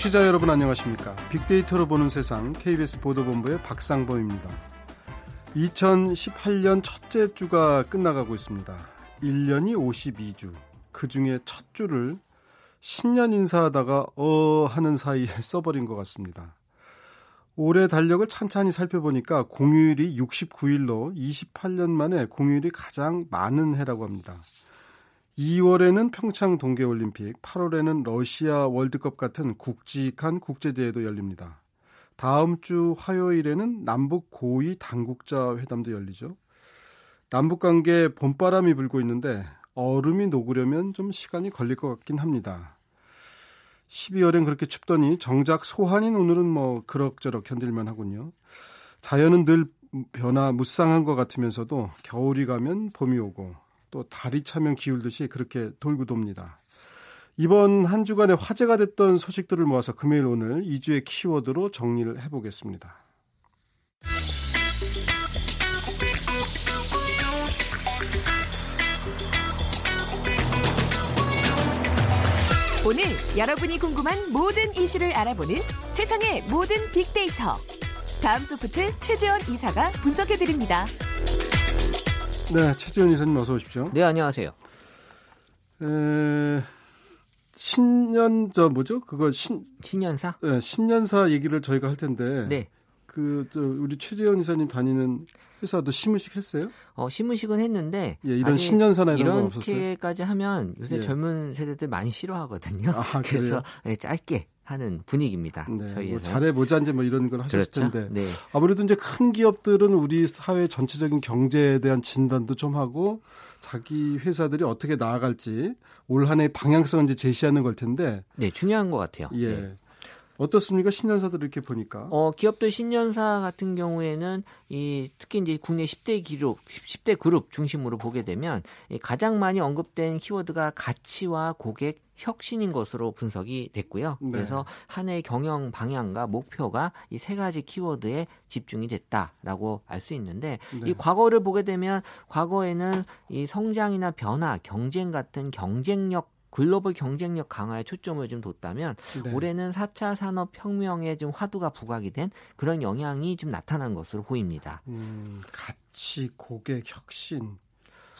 청취자 여러분 안녕하십니까? 빅데이터로 보는 세상 KBS 보도본부의 박상범입니다. 2018년 첫째 주가 끝나가고 있습니다. 1년이 52주. 그 중에 첫 주를 신년 인사하다가 어 하는 사이에 써버린 것 같습니다. 올해 달력을 찬찬히 살펴보니까 공휴일이 69일로 28년 만에 공휴일이 가장 많은 해라고 합니다. 2월에는 평창 동계올림픽, 8월에는 러시아 월드컵 같은 굵직한 국제대회도 열립니다. 다음 주 화요일에는 남북 고위 당국자 회담도 열리죠. 남북 관계 봄바람이 불고 있는데 얼음이 녹으려면 좀 시간이 걸릴 것 같긴 합니다. 12월엔 그렇게 춥더니 정작 소한인 오늘은 뭐 그럭저럭 견딜만 하군요. 자연은 늘 변화 무쌍한 것 같으면서도 겨울이 가면 봄이 오고 또 달이 차면 기울듯이 그렇게 돌고 돕니다. 이번 한 주간에 화제가 됐던 소식들을 모아서 금요일 오늘 2주의 키워드로 정리를 해보겠습니다. 오늘 여러분이 궁금한 모든 이슈를 알아보는 세상의 모든 빅데이터. 다음 소프트 최재원 이사가 분석해드립니다. 네, 최재원 이사님 어서 오십시오. 네, 안녕하세요. 에, 신년 저 뭐죠? 그거 신 신년사? 네, 신년사 얘기를 저희가 할 텐데. 네. 그 저 우리 최재원 이사님 다니는 회사도 시무식 했어요? 어, 시무식은 했는데 예, 이런 신년사나 이런. 이렇게까지 하면 요새 예. 젊은 세대들 많이 싫어하거든요. 아, 그래서 네, 짧게 하는 분위기입니다. 네, 저희에서. 뭐 잘해보자 이제 뭐 이런 걸 하셨을 그렇죠? 텐데 네. 아무래도 이제 큰 기업들은 우리 사회 전체적인 경제에 대한 진단도 좀 하고 자기 회사들이 어떻게 나아갈지 올 한해 방향성을 이제 제시하는 걸 텐데 네, 중요한 것 같아요. 예 네. 어떻습니까 신년사들 이렇게 보니까 어, 기업들 신년사 같은 경우에는 이 특히 이제 국내 10대 기록, 10대 그룹 중심으로 보게 되면 이 가장 많이 언급된 키워드가 가치와 고객 혁신인 것으로 분석이 됐고요. 네. 그래서 한해 경영 방향과 목표가 이 세 가지 키워드에 집중이 됐다라고 알 수 있는데 네. 이 과거를 보게 되면 과거에는 이 성장이나 변화, 경쟁 같은 경쟁력 글로벌 경쟁력 강화에 초점을 좀 뒀다면 네. 올해는 4차 산업 혁명에 좀 화두가 부각이 된 그런 영향이 좀 나타난 것으로 보입니다. 음, 가치 고객 혁신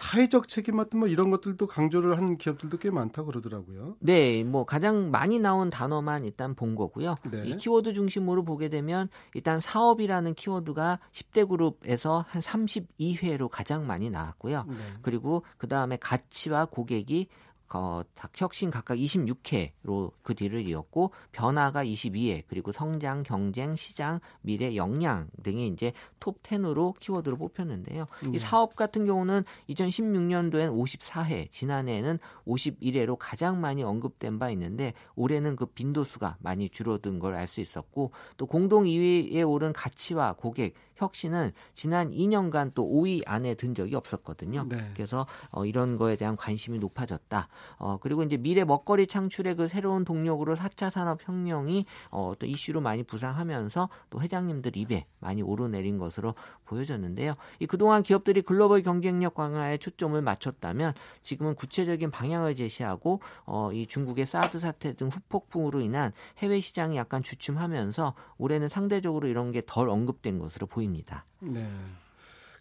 사회적 책임 같은 뭐 이런 것들도 강조를 하는 기업들도 꽤 많다 그러더라고요. 네, 뭐 가장 많이 나온 단어만 일단 본 거고요. 네. 이 키워드 중심으로 보게 되면 일단 사업이라는 키워드가 10대 그룹에서 한 32회로 가장 많이 나왔고요. 네. 그리고 그 다음에 가치와 고객이 어, 혁신 각각 26회로 그 뒤를 이었고 변화가 22회 그리고 성장, 경쟁, 시장, 미래, 역량 등이 이제 톱 10으로 키워드로 뽑혔는데요. 음. 이 사업 같은 경우는 2016년도엔 54회, 지난해에는 51회로 가장 많이 언급된 바 있는데 올해는 그 빈도수가 많이 줄어든 걸 알 수 있었고 또 공동 2위에 오른 가치와 고객, 혁신은 지난 2년간 또 5위 안에 든 적이 없었거든요. 네. 그래서 어, 이런 거에 대한 관심이 높아졌다. 어, 그리고 이제 미래 먹거리 창출의 그 새로운 동력으로 4차 산업 혁명이 어, 또 이슈로 많이 부상하면서 또 회장님들 입에 많이 오르내린 것으로 보여졌는데요. 이 그동안 기업들이 글로벌 경쟁력 강화에 초점을 맞췄다면 지금은 구체적인 방향을 제시하고 어, 이 중국의 사드 사태 등 후폭풍으로 인한 해외 시장이 약간 주춤하면서 올해는 상대적으로 이런 게 덜 언급된 것으로 보입니다. 네.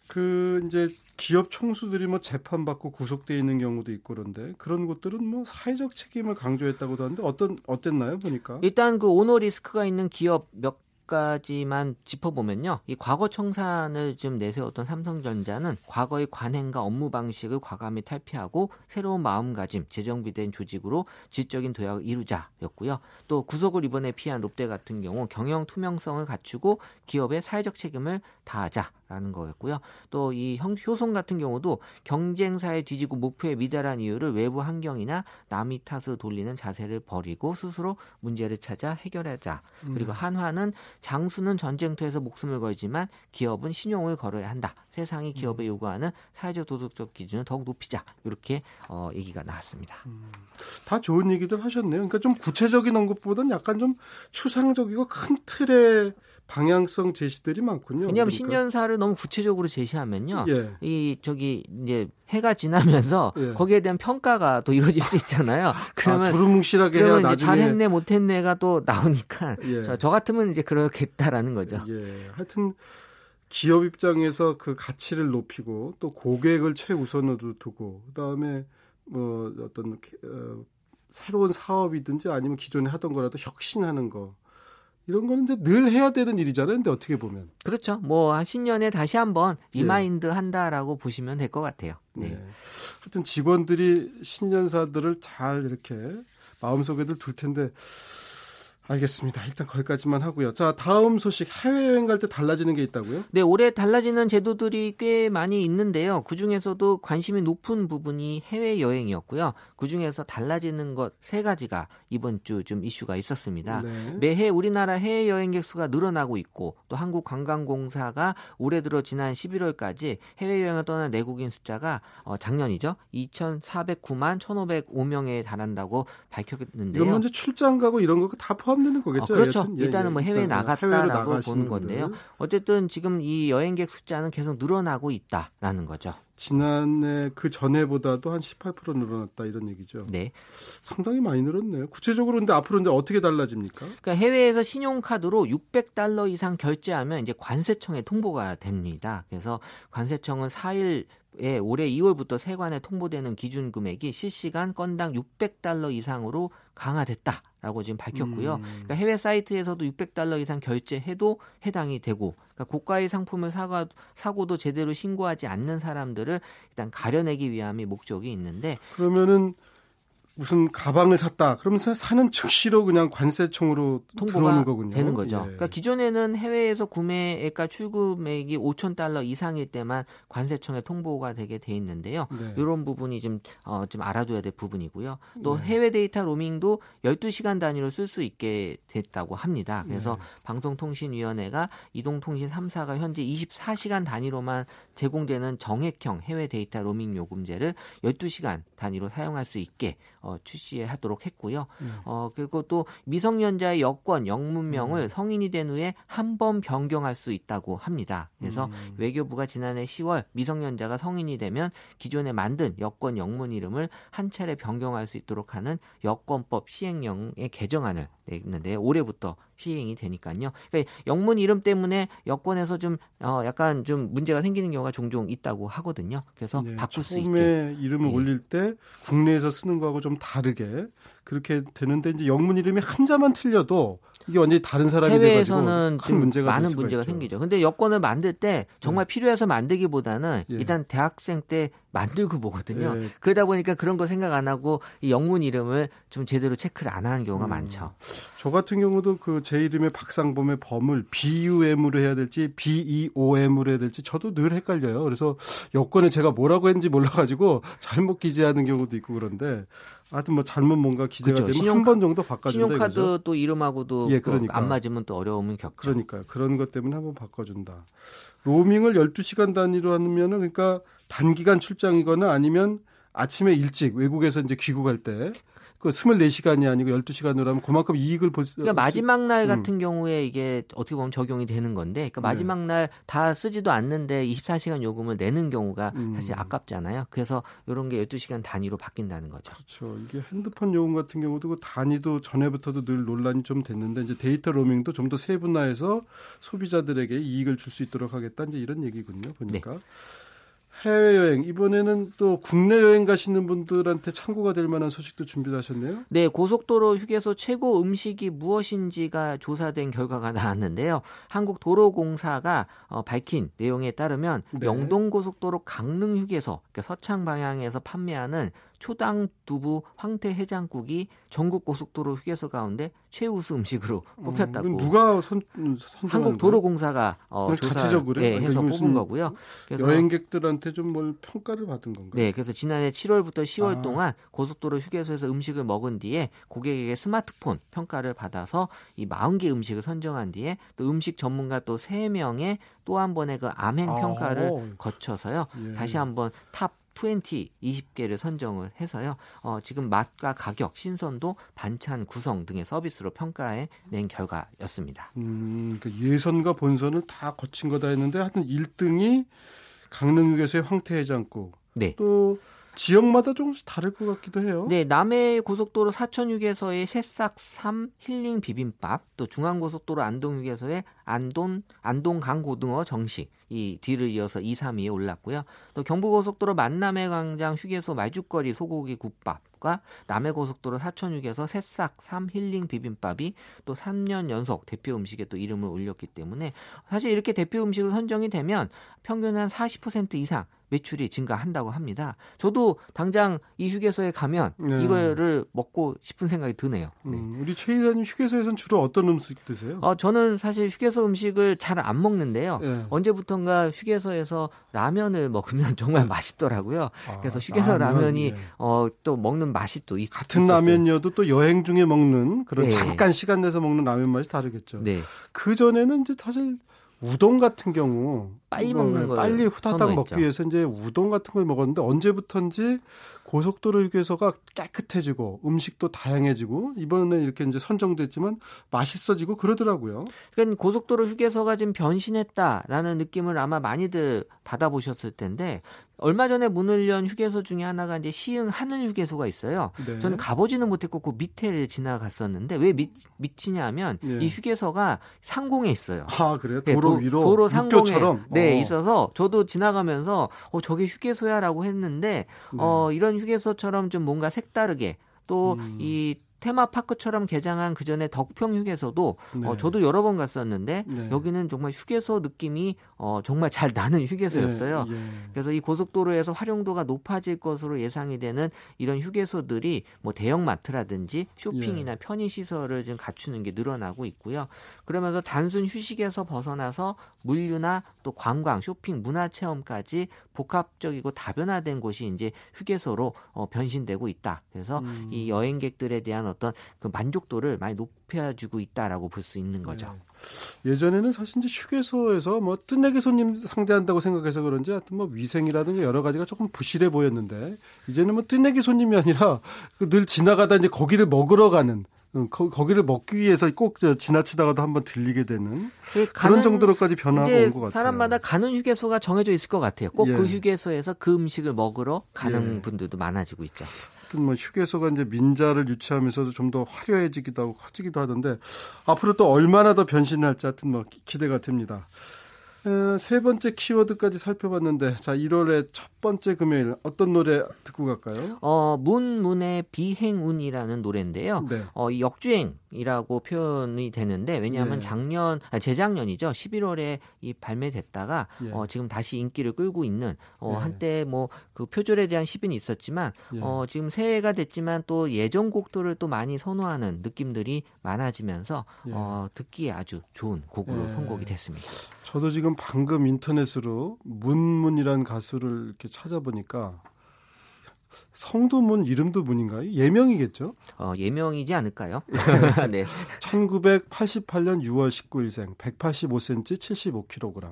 그 이제 기업 총수들이 뭐 재판 받고 구속돼 있는 경우도 있고 그런데 그런 것들은 뭐 사회적 책임을 강조했다고도 하는데 어떤 어땠나요 보니까? 일단 그 오너 리스크가 있는 기업 몇 가지만 짚어보면요. 이 과거 청산을 좀 내세웠던 삼성전자는 과거의 관행과 업무 방식을 과감히 탈피하고 새로운 마음가짐, 재정비된 조직으로 질적인 도약을 이루자였고요. 또 구속을 이번에 피한 롯데 같은 경우 경영 투명성을 갖추고 기업의 사회적 책임을 다하자. 라는 거였고요. 또 이 효송 같은 경우도 경쟁사에 뒤지고 목표에 미달한 이유를 외부 환경이나 남이 탓으로 돌리는 자세를 버리고 스스로 문제를 찾아 해결하자. 그리고 한화는 장수는 전쟁터에서 목숨을 걸지만 기업은 신용을 걸어야 한다. 세상이 기업에 요구하는 사회적 도덕적 기준을 더욱 높이자. 이렇게 어, 얘기가 나왔습니다. 다 좋은 얘기들 하셨네요. 그러니까 좀 구체적인 언급보다는 약간 좀 추상적이고 큰 틀의 방향성 제시들이 많군요. 왜냐하면 그러니까. 신년사를 너무 구체적으로 제시하면요. 예. 이 저기 이제 해가 지나면서 예. 거기에 대한 평가가 또 이루어질 수 있잖아요. 그러면 아, 두루뭉실하게 그러면 이제 나중에 잘했네 못했네가 또 나오니까 예. 저, 저 같으면 이제 그렇겠다라는 거죠. 예. 하여튼 기업 입장에서 그 가치를 높이고 또 고객을 최우선으로 두고 그다음에 뭐 어떤 어, 새로운 사업이든지 아니면 기존에 하던 거라도 혁신하는 거 이런 거는 이제 늘 해야 되는 일이잖아요. 근데 어떻게 보면 그렇죠. 뭐한 신년에 다시 한번 예. remind 한다라고 보시면 될 것 같아요. 네. 네. 하여튼 직원들이 신년사들을 잘 이렇게 마음속에들 둘 텐데 알겠습니다. 일단 거기까지만 하고요. 자, 다음 소식 해외여행 갈 때 달라지는 게 있다고요? 네, 올해 달라지는 제도들이 꽤 많이 있는데요. 그 중에서도 관심이 높은 부분이 해외 여행이었고요. 그 중에서 달라지는 것 세 가지가 이번 주 좀 이슈가 있었습니다. 네. 매해 우리나라 해외 여행객 수가 늘어나고 있고 또 한국관광공사가 올해 들어 지난 11월까지 해외 여행을 떠난 내국인 숫자가 어, 작년이죠 2,409만 1,505명에 달한다고 밝혔는데요. 이건 먼저 출장 가고 이런 거 다 포함 되는 거겠죠? 어, 그렇죠. 여하튼, 예, 일단은 예. 뭐 해외 일단은 해외로 나갔다라고 보는 건데요. 분들. 어쨌든 지금 이 여행객 숫자는 계속 늘어나고 있다라는 거죠. 지난해 그 전해보다도 한 18% 늘어났다 이런 얘기죠. 네. 상당히 많이 늘었네요. 구체적으로 근데 앞으로 이제 어떻게 달라집니까? 그러니까 해외에서 신용카드로 600달러 이상 결제하면 이제 관세청에 통보가 됩니다. 그래서 관세청은 4일 에 올해 2월부터 세관에 통보되는 기준 금액이 실시간 건당 600달러 이상으로 강화됐다라고 지금 밝혔고요. 음. 그러니까 해외 사이트에서도 600달러 이상 결제해도 해당이 되고 그러니까 고가의 상품을 사가, 사고도 제대로 신고하지 않는 사람들을 일단 가려내기 위함이 목적이 있는데 그러면은 무슨 가방을 샀다. 그러면서 사는 즉시로 그냥 관세청으로 들어오는 거군요. 되는 거죠. 예. 그러니까 기존에는 해외에서 구매액과 출금액이 5천 달러 이상일 때만 관세청에 통보가 되게 돼 있는데요. 네. 이런 부분이 좀, 어, 좀 알아둬야 될 부분이고요. 또 네. 해외 데이터 로밍도 12시간 단위로 쓸 수 있게 됐다고 합니다. 그래서 네. 방송통신위원회가 이동통신 3사가 현재 24시간 단위로만 제공되는 정액형 해외 데이터 로밍 요금제를 12시간 단위로 사용할 수 있게 어, 출시하도록 했고요. 네. 어, 그리고 또 미성년자의 여권, 영문명을 음. 성인이 된 후에 한 번 변경할 수 있다고 합니다. 그래서 음. 외교부가 지난해 10월 미성년자가 성인이 되면 기존에 만든 여권 영문 이름을 한 차례 변경할 수 있도록 하는 여권법 시행령의 개정안을 냈는데 올해부터 시행이 되니까요. 그러니까 영문 이름 때문에 여권에서 좀 어, 약간 좀 문제가 생기는 경우가 종종 있다고 하거든요. 그래서 네, 바꿀 수 있게. 처음에 이름을 예. 올릴 때 국내에서 쓰는 거하고 좀 다르게 그렇게 되는데 이제 영문 이름이 한자만 틀려도 이게 완전히 다른 사람이 해외에서는 좀 문제가 될 많은 문제가 있죠. 생기죠. 근데 여권을 만들 때 정말 필요해서 만들기보다는 예. 일단 대학생 때 만들고 보거든요. 예. 그러다 보니까 그런 거 생각 안 하고 이 영문 이름을 좀 제대로 체크를 안 하는 경우가 음. 많죠. 저 같은 경우도 그 제 이름의 박상범의 범을 BUM으로 해야 될지 BEOM으로 해야 될지 저도 늘 헷갈려요. 그래서 여권에 제가 뭐라고 했는지 몰라가지고 잘못 기재하는 경우도 있고 그런데 하여튼 뭐 잘못 뭔가 기재가 그쵸. 되면 한 번 정도 바꿔준다 신용카드 이거죠. 또 이름하고도 예, 그 그러니까. 안 맞으면 또 어려움을 겪죠. 그러니까요. 그런 것 때문에 한번 바꿔준다. 로밍을 12시간 단위로 하면은 그러니까 단기간 출장이거나 아니면 아침에 일찍 외국에서 이제 귀국할 때 그 24시간이 아니고 12시간으로 하면 그만큼 이익을 볼 수. 그러니까 마지막 날 음. 같은 경우에 이게 어떻게 보면 적용이 되는 건데, 그러니까 네. 마지막 날 다 쓰지도 않는데 24시간 요금을 내는 경우가 음. 사실 아깝잖아요. 그래서 이런 게 12시간 단위로 바뀐다는 거죠. 그렇죠. 이게 핸드폰 요금 같은 경우도 그 단위도 전에부터도 늘 논란이 좀 됐는데 이제 데이터 로밍도 좀 더 세분화해서 소비자들에게 이익을 줄 수 있도록 하겠다 이제 이런 얘기군요. 보니까. 네. 해외 여행 이번에는 또 국내 여행 가시는 분들한테 참고가 될 만한 소식도 준비하셨네요. 네, 고속도로 휴게소 최고 음식이 무엇인지가 조사된 결과가 나왔는데요. 한국도로공사가 어, 밝힌 내용에 따르면 네. 영동고속도로 강릉 휴게소, 그러니까 서창 방향에서 판매하는 초당 두부 황태 해장국이 전국 고속도로 휴게소 가운데 최우수 음식으로 뽑혔다고. 음, 누가 선, 선정한 거예요? 한국 도로공사가 어, 조사 자체적으로요? 네, 해서 뽑은 거고요. 그래서 여행객들한테 좀 뭘 평가를 받은 건가요? 네, 그래서 지난해 7월부터 10월 아. 동안 고속도로 휴게소에서 음식을 먹은 뒤에 고객에게 스마트폰 평가를 받아서 이 40개 음식을 선정한 뒤에 또 음식 전문가 또 3명의 또 한 번의 그 암행 아. 평가를 거쳐서요. 예. 다시 한번 top 20 20개를 선정을 해서요. 어, 지금 맛과 가격, 신선도, 반찬 구성 등의 서비스로 평가해 낸 결과였습니다. 음, 그 예선과 본선을 다 거친 거다 했는데 하여튼 1등이 강릉역에서의 황태 해장국. 네. 또 지역마다 조금씩 다를 것 같기도 해요. 네, 남해 고속도로 사천 휴게소의 새싹 3 힐링 비빔밥, 또 중앙 고속도로 안동 휴게소의 안동 안동 강고등어 정식 이 뒤를 이어서 2, 3위에 올랐고요. 또 경부 고속도로 만남해 광장 휴게소 말죽거리 소고기 국밥 과 남해 고속도로 사천 휴게소 새싹 3 힐링 비빔밥이 또 3년 연속 대표 음식에 또 이름을 올렸기 때문에 사실 이렇게 대표 음식으로 선정이 되면 평균 한 40% 이상 매출이 증가한다고 합니다. 저도 당장 이 휴게소에 가면 네. 이거를 먹고 싶은 생각이 드네요. 네. 음, 우리 최 이사님 휴게소에서는 주로 어떤 음식 드세요? 어, 저는 사실 휴게소 음식을 잘 안 먹는데요. 네. 언제부턴가 휴게소에서 라면을 먹으면 정말 맛있더라고요. 아, 그래서 휴게소 라면, 라면이 네. 어, 또 먹는 맛이 또 있, 같은 있었어요. 라면이어도 또 여행 중에 먹는 그런 네. 잠깐 시간 내서 먹는 라면 맛이 다르겠죠. 네. 그 전에는 이제 사실 우동 같은 경우 빨리 먹는 걸 빨리 후다닥 먹기 위해서 이제 우동 같은 걸 먹었는데 언제부턴지 고속도로 휴게소가 깨끗해지고 음식도 다양해지고 이번에 이렇게 이제 선정됐지만 맛있어지고 그러더라고요. 그러니까 고속도로 휴게소가 좀 변신했다라는 느낌을 아마 많이들 받아보셨을 텐데 얼마 전에 문을 연 휴게소 중에 하나가 이제 시흥 하늘 휴게소가 있어요. 네. 저는 가보지는 못했고 그 밑에를 지나갔었는데 왜 밑, 밑이냐면 네. 이 휴게소가 상공에 있어요. 아 그래요? 네, 도로 네, 위로 도로 상공에 네 어. 있어서 저도 지나가면서 어 저게 휴게소야라고 했는데 네. 어 이런 휴게소처럼 좀 뭔가 색다르게 또이 음. 테마파크처럼 개장한 그 전에 덕평 휴게소도 네. 어, 저도 여러 번 갔었는데 네. 여기는 정말 휴게소 느낌이 어, 정말 잘 나는 휴게소였어요. 네. 예. 그래서 이 고속도로에서 활용도가 높아질 것으로 예상이 되는 이런 휴게소들이 뭐 대형 마트라든지 쇼핑이나 예. 편의 시설을 지금 갖추는 게 늘어나고 있고요. 그러면서 단순 휴식에서 벗어나서 물류나 또 관광, 쇼핑, 문화 체험까지 복합적이고 다변화된 곳이 이제 휴게소로 어, 변신되고 있다. 그래서 음. 이 여행객들에 대한 어떤 그 만족도를 많이 높여주고 있다라고 볼 수 있는 거죠. 네. 예전에는 사실 이제 휴게소에서 뭐 뜨내기 손님 상대한다고 생각해서 그런지 하여튼 뭐 위생이라든가 여러 가지가 조금 부실해 보였는데 이제는 뭐 뜨내기 손님이 아니라 그늘 지나가다 이제 거기를 먹으러 가는 거, 거기를 먹기 위해서 꼭 지나치다가도 한번 들리게 되는 그 그런 정도로까지 변화가 온 것 같아요. 사람마다 가는 휴게소가 정해져 있을 것 같아요. 꼭그 예. 그 휴게소에서 그 음식을 먹으러 가는 예. 분들도 많아지고 있죠. 하여튼 뭐 휴게소가 이제 민자를 유치하면서도 좀 더 화려해지기도 하고 커지기도 하던데 앞으로 또 얼마나 더 변신할지 하여튼 뭐 기대가 됩니다. 세 번째 키워드까지 살펴봤는데 자 1월의 첫 번째 금요일 어떤 노래 듣고 갈까요? 어 문문의 비행운이라는 노래인데요. 네. 어 역주행 이라고 표현이 되는데 왜냐하면 네. 작년 아, 재작년이죠 11월에 이 발매됐다가 예. 어 지금 다시 인기를 끌고 있는 어 예. 한때 뭐 그 표절에 대한 시비는 있었지만 예. 어 지금 새해가 됐지만 또 예전 곡들을 또 많이 선호하는 느낌들이 많아지면서 예. 어 듣기에 아주 좋은 곡으로 예. 선곡이 됐습니다. 저도 지금 방금 인터넷으로 문문이란 가수를 이렇게 찾아보니까 성도문 이름도 문인가요? 예명이겠죠? 어, 예명이지 않을까요? 네. 1988년 6월 19일생, 185cm, 75kg.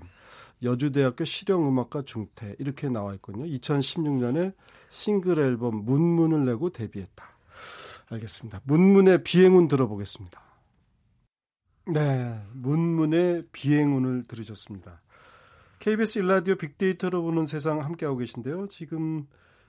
여주대학교 실용음악과 중퇴 이렇게 나와 있군요. 2016년에 싱글 앨범 문문을 내고 데뷔했다. 알겠습니다. 문문의 비행운 들어보겠습니다. 네, 문문의 비행운을 들으셨습니다. KBS 일라디오 빅데이터로 보는 세상 함께하고 계신데요. 지금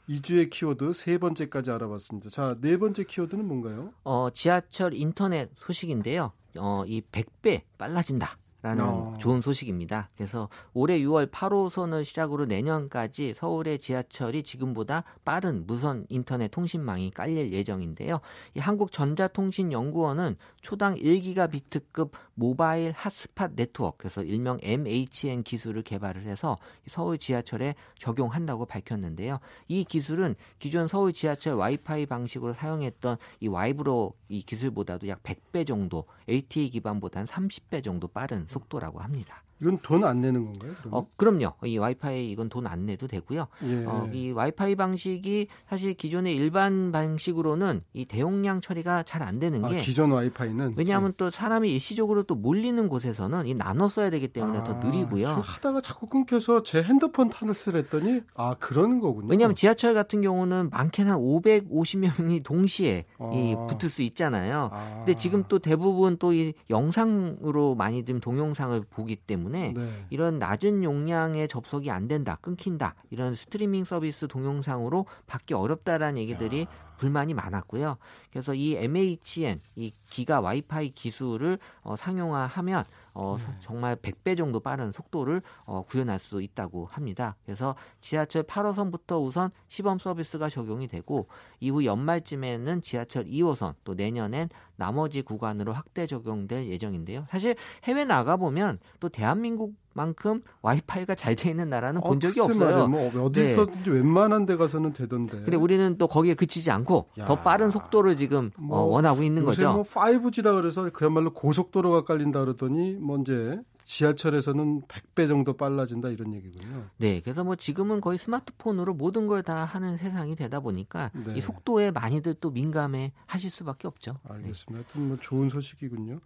2주의 키워드 세 번째까지 알아봤습니다. 자, 네 번째 키워드는 뭔가요? 어, 지하철 인터넷 소식인데요. 어, 이 100배 빨라진다. 라는 어. 좋은 소식입니다. 그래서 올해 6월 8호선을 시작으로 내년까지 서울의 지하철이 지금보다 빠른 무선 인터넷 통신망이 깔릴 예정인데요. 이 한국전자통신연구원은 초당 1기가비트급 모바일 핫스팟 네트워크, 그래서 일명 MHN 기술을 개발을 해서 서울 지하철에 적용한다고 밝혔는데요. 이 기술은 기존 서울 지하철 와이파이 방식으로 사용했던 이 와이브로 이 기술보다도 약 100배 정도 LTE 기반보다는 30배 정도 빠른 속도라고 합니다. 이건 돈 안 내는 건가요? 그러면? 어, 그럼요. 이 와이파이 이건 돈 안 내도 되고요. 예. 어, 이 와이파이 방식이 사실 기존의 일반 방식으로는 이 대용량 처리가 잘 안 되는 아, 게 기존 와이파이는 왜냐하면 또 사람이 일시적으로 또 몰리는 곳에서는 이 나눠 써야 되기 때문에 더 아, 느리고요. 하다가 자꾸 끊겨서 제 핸드폰 탓을 했더니 아 그런 거군요. 왜냐하면 지하철 같은 경우는 많게는 한 550명이 동시에 이 아. 붙을 수 있잖아요. 아. 근데 지금 또 대부분 또 이 영상으로 많이 좀 동영상을 보기 때문에 네. 이런 낮은 용량의 접속이 안 된다, 끊긴다, 이런 스트리밍 서비스 동영상으로 받기 어렵다라는 얘기들이 불만이 많았고요. 그래서 이 MHN, 이 기가 와이파이 기술을 어, 상용화하면 어, 네. 정말 100배 정도 빠른 속도를 어, 구현할 수 있다고 합니다. 그래서 지하철 8호선부터 우선 시범 서비스가 적용이 되고 이후 연말쯤에는 지하철 2호선 또 내년엔 나머지 구간으로 확대 적용될 예정인데요. 사실 해외 나가 보면 또 대한민국 만큼 와이파이가 잘 돼 있는 나라는 본 적이 어, 글쎄 없어요. 뭐 어디서든지 웬만한 데 가서는 되던데. 근데 우리는 또 거기에 그치지 않고 야. 더 빠른 속도를 지금 어, 뭐 원하고 있는 요새 거죠. 뭐 5G라 그래서 그야말로 고속도로가 깔린다 그러더니 뭐 이제 지하철에서는 100배 정도 빨라진다 이런 얘기군요. 네, 그래서 뭐 지금은 거의 스마트폰으로 모든 걸 다 하는 세상이 되다 보니까 네. 이 속도에 많이들 또 민감해 하실 수밖에 없죠. 네. 알겠습니다. 하여튼 뭐 좋은 소식이군요.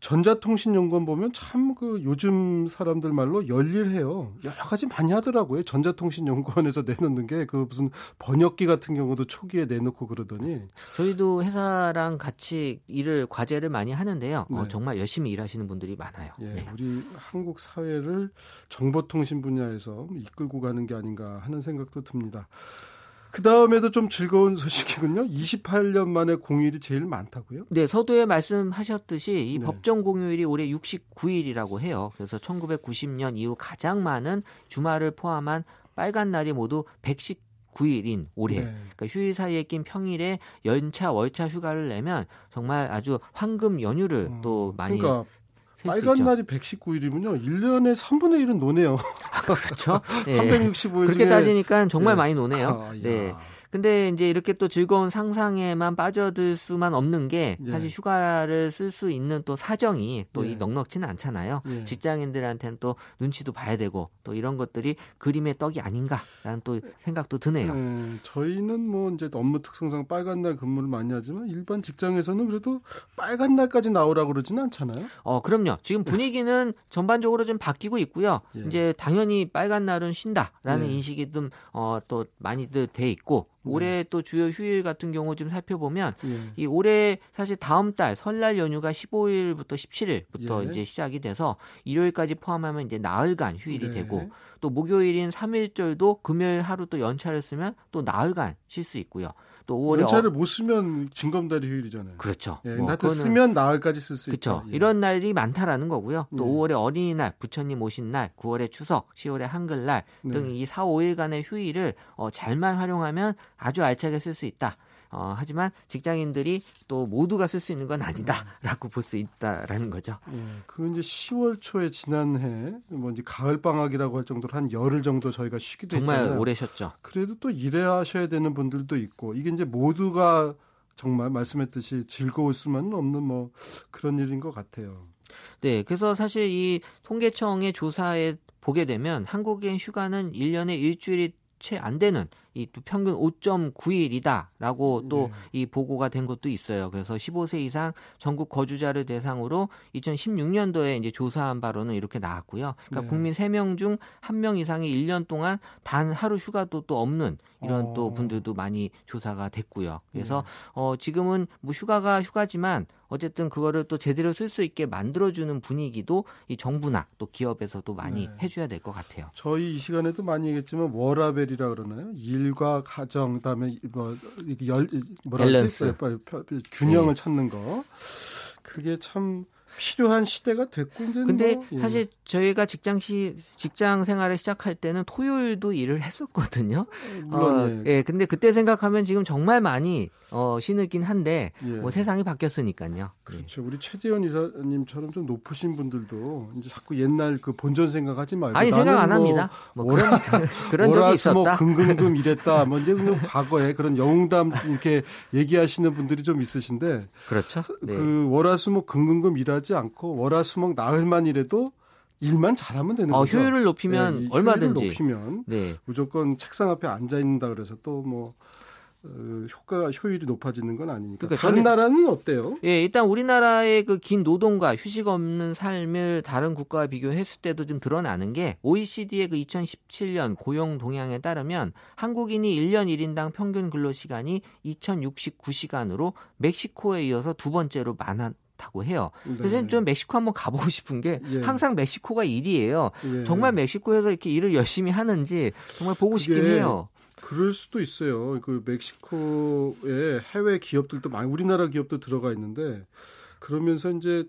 전자통신연구원 보면 참 그 요즘 사람들 말로 열일해요. 여러 가지 많이 하더라고요. 전자통신연구원에서 내놓는 게 그 무슨 번역기 같은 경우도 초기에 내놓고 그러더니 저희도 회사랑 같이 일을 과제를 많이 하는데요. 어, 네. 정말 열심히 일하시는 분들이 많아요. 예, 네. 우리 한국 사회를 정보통신 분야에서 이끌고 가는 게 아닌가 하는 생각도 듭니다. 그 다음에도 좀 즐거운 소식이군요. 28년 만에 공휴일이 제일 많다고요? 네, 서두에 말씀하셨듯이 이 네. 법정 공휴일이 올해 69일이라고 해요. 그래서 1990년 이후 가장 많은 주말을 포함한 빨간 날이 모두 119일인 올해. 네. 그러니까 휴일 사이에 낀 평일에 연차 월차 휴가를 내면 정말 아주 황금 연휴를 또 많이 그러니까 빨간. 날이 119일이면요. 1년에 3분의 1은 노네요. 그렇죠. 예. 365일 그렇게 중에 따지니까 정말 네. 많이 노네요. 아, 야. 네. 근데 이제 이렇게 또 즐거운 상상에만 빠져들 수만 없는 게 예. 사실 휴가를 쓸 수 있는 또 사정이 또 예. 이 넉넉지는 않잖아요. 예. 직장인들한테는 또 눈치도 봐야 되고 또 이런 것들이 그림의 떡이 아닌가라는 또 생각도 드네요. 네, 저희는 뭐 이제 업무 특성상 빨간 날 근무를 많이 하지만 일반 직장에서는 그래도 빨간 날까지 나오라고 그러지는 않잖아요. 어, 그럼요. 지금 분위기는 전반적으로 좀 바뀌고 있고요. 예. 이제 당연히 빨간 날은 쉰다라는 예. 인식이 좀 어, 또 많이들 돼 있고 네. 올해 또 주요 휴일 같은 경우 좀 살펴보면 예. 이 올해 사실 다음 달 설날 연휴가 15일부터 17일부터 예. 이제 시작이 돼서 일요일까지 포함하면 이제 나흘간 휴일이 네. 되고 또 목요일인 3일절도 금요일 하루 또 연차를 쓰면 또 나흘간 쉴 수 있고요. 또 5월에 연차를 어, 못 쓰면 징검다리 휴일이잖아요. 그렇죠. 예, 뭐 하여튼 그거는 쓰면 나흘까지 쓸 수. 있다. 예. 이런 날이 많다라는 거고요. 또 네. 5월에 어린이날, 부처님 오신 날, 9월에 추석, 10월에 한글날 등 네. 이 4, 5일간의 휴일을 어, 잘만 활용하면 아주 알차게 쓸 수 있다. 어, 하지만 직장인들이 또 모두가 쓸 수 있는 건 아니다라고 볼 수 있다라는 거죠. 예, 그 이제 10월 초에 지난해 뭐 이제 가을 방학이라고 할 정도로 한 열흘 정도 저희가 쉬기도 정말 했잖아요. 오래 쉬었죠. 그래도 또 일해야 하셔야 되는 분들도 있고 이게 이제 모두가 정말 말씀했듯이 즐거울 수만은 없는 뭐 그런 일인 것 같아요. 네, 그래서 사실 이 통계청의 조사에 보게 되면 한국인 휴가는 1년에 일주일이 채 안 되는 이 또 평균 5.9일이다라고 또이 네. 보고가 된 것도 있어요. 그래서 15세 이상 전국 거주자를 대상으로 2016년도에 이제 조사한 바로는 이렇게 나왔고요. 그러니까 네. 국민 3명 중 1명 이상이 1년 동안 단 하루 휴가도 또 없는 이런 어. 또 분들도 많이 조사가 됐고요. 그래서 네. 어 지금은 뭐 휴가가 휴가지만 어쨌든 그거를 또 제대로 쓸 수 있게 만들어주는 분위기도 이 정부나 또 기업에서도 많이 네. 해줘야 될 것 같아요. 저희 이 시간에도 많이 얘기했지만 워라벨이라 그러나요? 일과 가정 그다음에 뭐 이게 열 뭐라 밸런스. 펴- 균형을 네. 찾는 거 그게 참 필요한 시대가 됐고 이제 근데 뭐, 예. 사실 저희가 직장 시 직장 생활을 시작할 때는 토요일도 일을 했었거든요. 물론 어, 예. 예, 근데 그때 생각하면 지금 정말 많이 어, 쉬느긴 한데 예. 뭐 세상이 바뀌었으니까요. 그렇죠. 우리 최재현 이사님처럼 좀 높으신 분들도 이제 자꾸 옛날 그 본전 생각하지 말고 아니 생각 안 뭐 합니다. 뭐 그런 그런 적이 월화수목 있었다. 금금금 이랬다. 뭐 이제 그냥 과거에 그런 영웅담 이렇게 얘기하시는 분들이 좀 있으신데 그렇죠. 네. 그 월화수목 금금금 일 하지 않고 월화수목 나흘만 일해도 일만 잘하면 되는 어, 거죠. 효율을 높이면 네, 얼마든지 효율을 높이면 네. 무조건 책상 앞에 앉아 있는다 그래서 또뭐 어, 효과가 효율이 높아지는 건 아니니까. 그러니까 다른 저는- 나라는 어때요? 예, 일단 우리나라의 그 긴 노동과 휴식 없는 삶을 다른 국가와 비교했을 때도 좀 드러나는 게 OECD의 그 2017년 고용 동향에 따르면 한국인이 1년 1인당 평균 근로 시간이 2069시간으로 멕시코에 이어서 두 번째로 많 았다고 해요. 그래서 네. 좀 멕시코 한번 가보고 싶은 게 예. 항상 멕시코가 1위예요. 예. 정말 멕시코에서 이렇게 일을 열심히 하는지 정말 보고 싶긴 해요. 그럴 수도 있어요. 그 멕시코에 해외 기업들도 많이 우리나라 기업도 들어가 있는데 그러면서 이제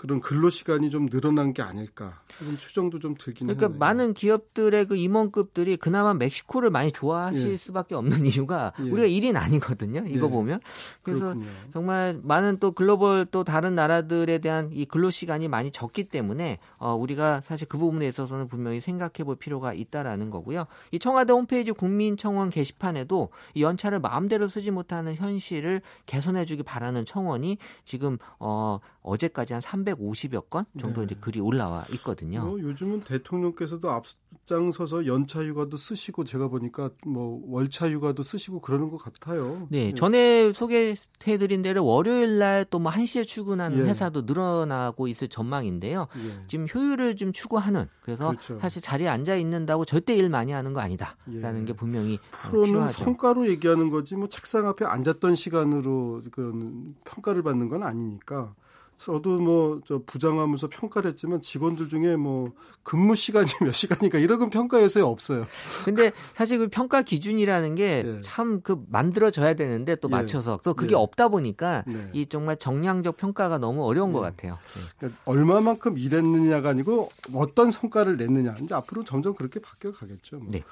그런 근로 시간이 좀 늘어난 게 아닐까 그런 추정도 좀 들긴 그러니까 하네요. 많은 기업들의 그 임원급들이 그나마 멕시코를 많이 좋아하실 예. 수밖에 없는 이유가 예. 우리가 1인 아니거든요. 이거 예. 보면. 그래서 그렇군요. 정말 많은 또 글로벌 또 다른 나라들에 대한 이 근로 시간이 많이 적기 때문에 어, 우리가 사실 그 부분에 있어서는 분명히 생각해 볼 필요가 있다라는 거고요. 이 청와대 홈페이지 국민청원 게시판에도 이 연차를 마음대로 쓰지 못하는 현실을 개선해 주기 바라는 청원이 지금 어, 어제까지 한 350여 건 정도 네. 이제 글이 올라와 있거든요. 뭐 요즘은 대통령께서도 앞장서서 연차 휴가도 쓰시고 제가 보니까 뭐 월차 휴가도 쓰시고 그러는 것 같아요. 네, 예. 전에 소개해드린 대로 월요일 날 또 뭐 1시에 출근하는 예. 회사도 늘어나고 있을 전망인데요. 예. 지금 효율을 좀 추구하는 그래서 그렇죠. 사실 자리에 앉아 있는다고 절대 일 많이 하는 거 아니다라는 예. 게 분명히 어, 프로는 필요하죠. 성과로 얘기하는 거지 뭐 책상 앞에 앉았던 시간으로 그 평가를 받는 건 아니니까 저도 뭐 저 부장하면서 평가를 했지만 직원들 중에 뭐 근무 시간이 몇 시간이니까 이런 건 평가에서에 없어요. 근데 사실 그 평가 기준이라는 게 예. 참그 만들어져야 되는데 또 예. 맞춰서 또 그게 예. 없다 보니까 네. 이 정말 정량적 평가가 너무 어려운 것 예. 같아요. 네. 그러니까 얼마만큼 일했느냐가 아니고 어떤 성과를 냈느냐. 이제 앞으로 점점 그렇게 바뀌어 가겠죠. 뭐. 네.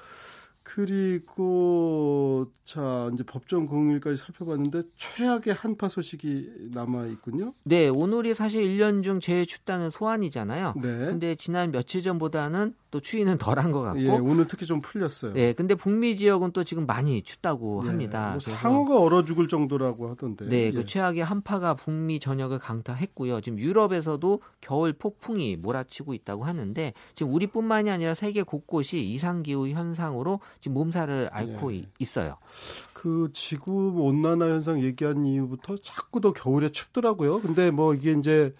그리고 자 이제 법정 공휴일까지 살펴봤는데 최악의 한파 소식이 남아 있군요. 네, 오늘이 사실 1년 중 제일 춥다는 소환이잖아요. 네. 근데 지난 며칠 전보다는 또 추위는 덜한 것 같고 예, 오늘 특히 좀 풀렸어요. 네, 근데 북미 지역은 또 지금 많이 춥다고 예, 합니다. 뭐 상어가 얼어 죽을 정도라고 하던데. 네, 그 예. 최악의 한파가 북미 전역을 강타했고요. 지금 유럽에서도 겨울 폭풍이 몰아치고 있다고 하는데 지금 우리뿐만이 아니라 세계 곳곳이 이상 기후 현상으로 지금 몸살을 앓고 예. 이- 있어요. 그 지구 온난화 현상 얘기한 이후부터 자꾸 더 겨울에 춥더라고요. 근데 뭐 이게 이제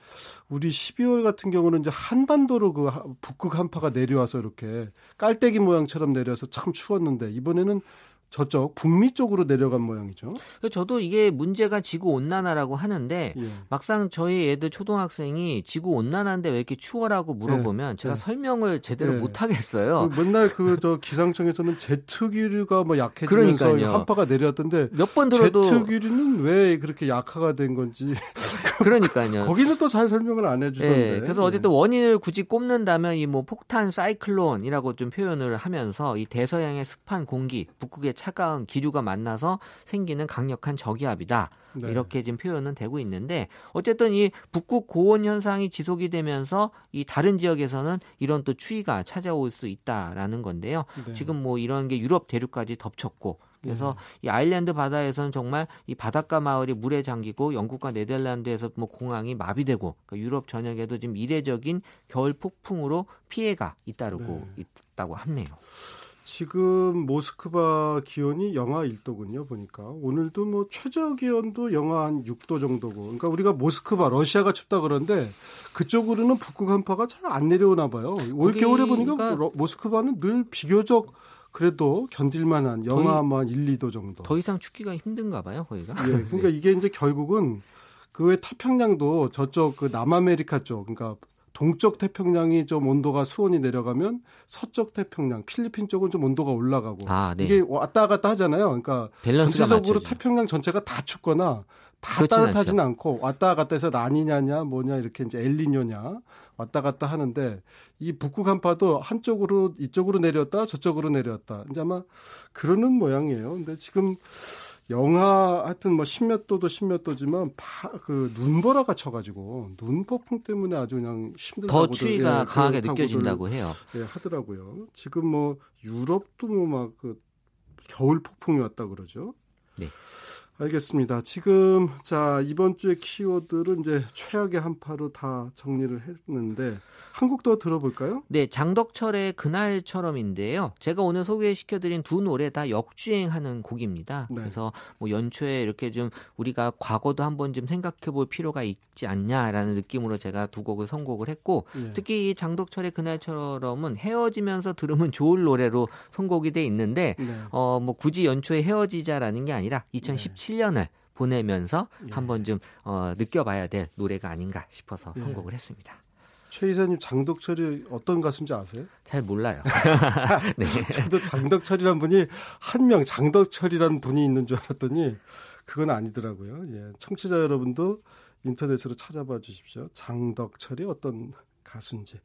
우리 12월 같은 경우는 이제 한반도로 그 하- 북극 한파가 내려와서 이렇게 깔때기 모양처럼 내려서 참 추웠는데 이번에는 저쪽 북미 쪽으로 내려간 모양이죠. 그래서 저도 이게 문제가 지구 온난화라고 하는데 예. 막상 저희 애들 초등학생이 지구 온난화인데 왜 이렇게 추워라고 물어보면 제가 네. 설명을 제대로 네. 못 하겠어요. 그 맨날 그 저 기상청에서는 제트기류가 뭐 약해지면서 그러니까요. 한파가 내려왔던데 몇 번 들어도 제트기류는 왜 그렇게 약화가 된 건지 그러니까요. 거기는 또 잘 설명을 안 해주던데. 네, 그래서 어쨌든 원인을 굳이 꼽는다면 이 뭐 폭탄 사이클론이라고 좀 표현을 하면서 이 대서양의 습한 공기, 북극의 차가운 기류가 만나서 생기는 강력한 저기압이다. 네. 이렇게 지금 표현은 되고 있는데 어쨌든 이 북극 고온 현상이 지속이 되면서 이 다른 지역에서는 이런 또 추위가 찾아올 수 있다라는 건데요. 네. 지금 뭐 이런 게 유럽 대륙까지 덮쳤고 그래서 이 아일랜드 바다에서는 정말 이 바닷가 마을이 물에 잠기고 영국과 네덜란드에서 뭐 공항이 마비되고 그러니까 유럽 전역에도 지금 이례적인 겨울 폭풍으로 피해가 잇따르고 있다고 하네요. 지금 모스크바 기온이 영하 1도군요. 보니까 오늘도 뭐 최저 기온도 영하 한 6도 정도고. 그러니까 우리가 모스크바 러시아가 춥다 그러는데 그쪽으로는 북극 한파가 잘 안 내려오나 봐요. 올 겨울에 보니까 러- 모스크바는 늘 비교적 그래도 견딜만한 영하 뭐한 1, 2도 정도. 더 이상 죽기가 힘든가 봐요, 거기가. 예, 그러니까 이게 이제 결국은 그 외 태평양도 저쪽 그 남아메리카 쪽, 그러니까 동쪽 태평양이 좀 온도가 수온이 내려가면 서쪽 태평양, 필리핀 쪽은 좀 온도가 올라가고 아, 네. 이게 왔다 갔다 하잖아요. 그러니까 전체적으로 맞춰지죠. 태평양 전체가 다 춥거나 다 따뜻하지는 않고 왔다 갔다 해서 라니냐냐 뭐냐 이렇게 이제 엘리뇨냐 왔다 갔다 하는데 이 북극 한파도 한쪽으로 이쪽으로 내렸다 저쪽으로 내렸다 이제 아마 그러는 모양이에요. 근데 지금 영하 하여튼 뭐 십몇 도도 십몇 도지만 그 눈보라가 쳐가지고 눈 폭풍 때문에 아주 그냥 힘들다고 더 추위가 강하게 느껴진다고 해요. 예, 하더라고요. 지금 뭐 유럽도 뭐 막 그 겨울 폭풍이 왔다 그러죠. 네. 알겠습니다. 지금 자 이번 주의 키워드를 이제 최악의 한파로 다 정리를 했는데 한국도 들어볼까요? 네, 장덕철의 그날처럼인데요. 제가 오늘 소개시켜드린 두 노래 다 역주행하는 곡입니다. 네. 그래서 뭐 연초에 이렇게 좀 우리가 과거도 한번 좀 생각해볼 필요가 있지 않냐라는 느낌으로 제가 두 곡을 선곡을 했고 네. 특히 이 장덕철의 그날처럼은 헤어지면서 들으면 좋을 노래로 선곡이 돼 있는데 네. 어뭐 굳이 연초에 헤어지자라는 게 아니라 2017 년을 보내면서 예. 한번 좀 어, 느껴봐야 될 노래가 아닌가 싶어서 예. 선곡을 했습니다. 최 이사님 장덕철이 어떤 가수인지 아세요? 잘 몰라요. 네. 저도 장덕철이란 분이 한 명 장덕철이란 분이 있는 줄 알았더니 그건 아니더라고요. 예. 청취자 여러분도 인터넷으로 찾아봐 주십시오. 장덕철이 어떤 가수인지.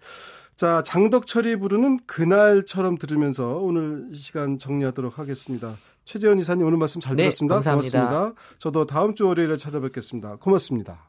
자, 장덕철이 부르는 그날처럼 들으면서 오늘 시간 정리하도록 하겠습니다. 최재현 이사님 오늘 말씀 잘 네, 들었습니다. 감사합니다. 고맙습니다. 저도 다음 주 월요일에 찾아뵙겠습니다. 고맙습니다.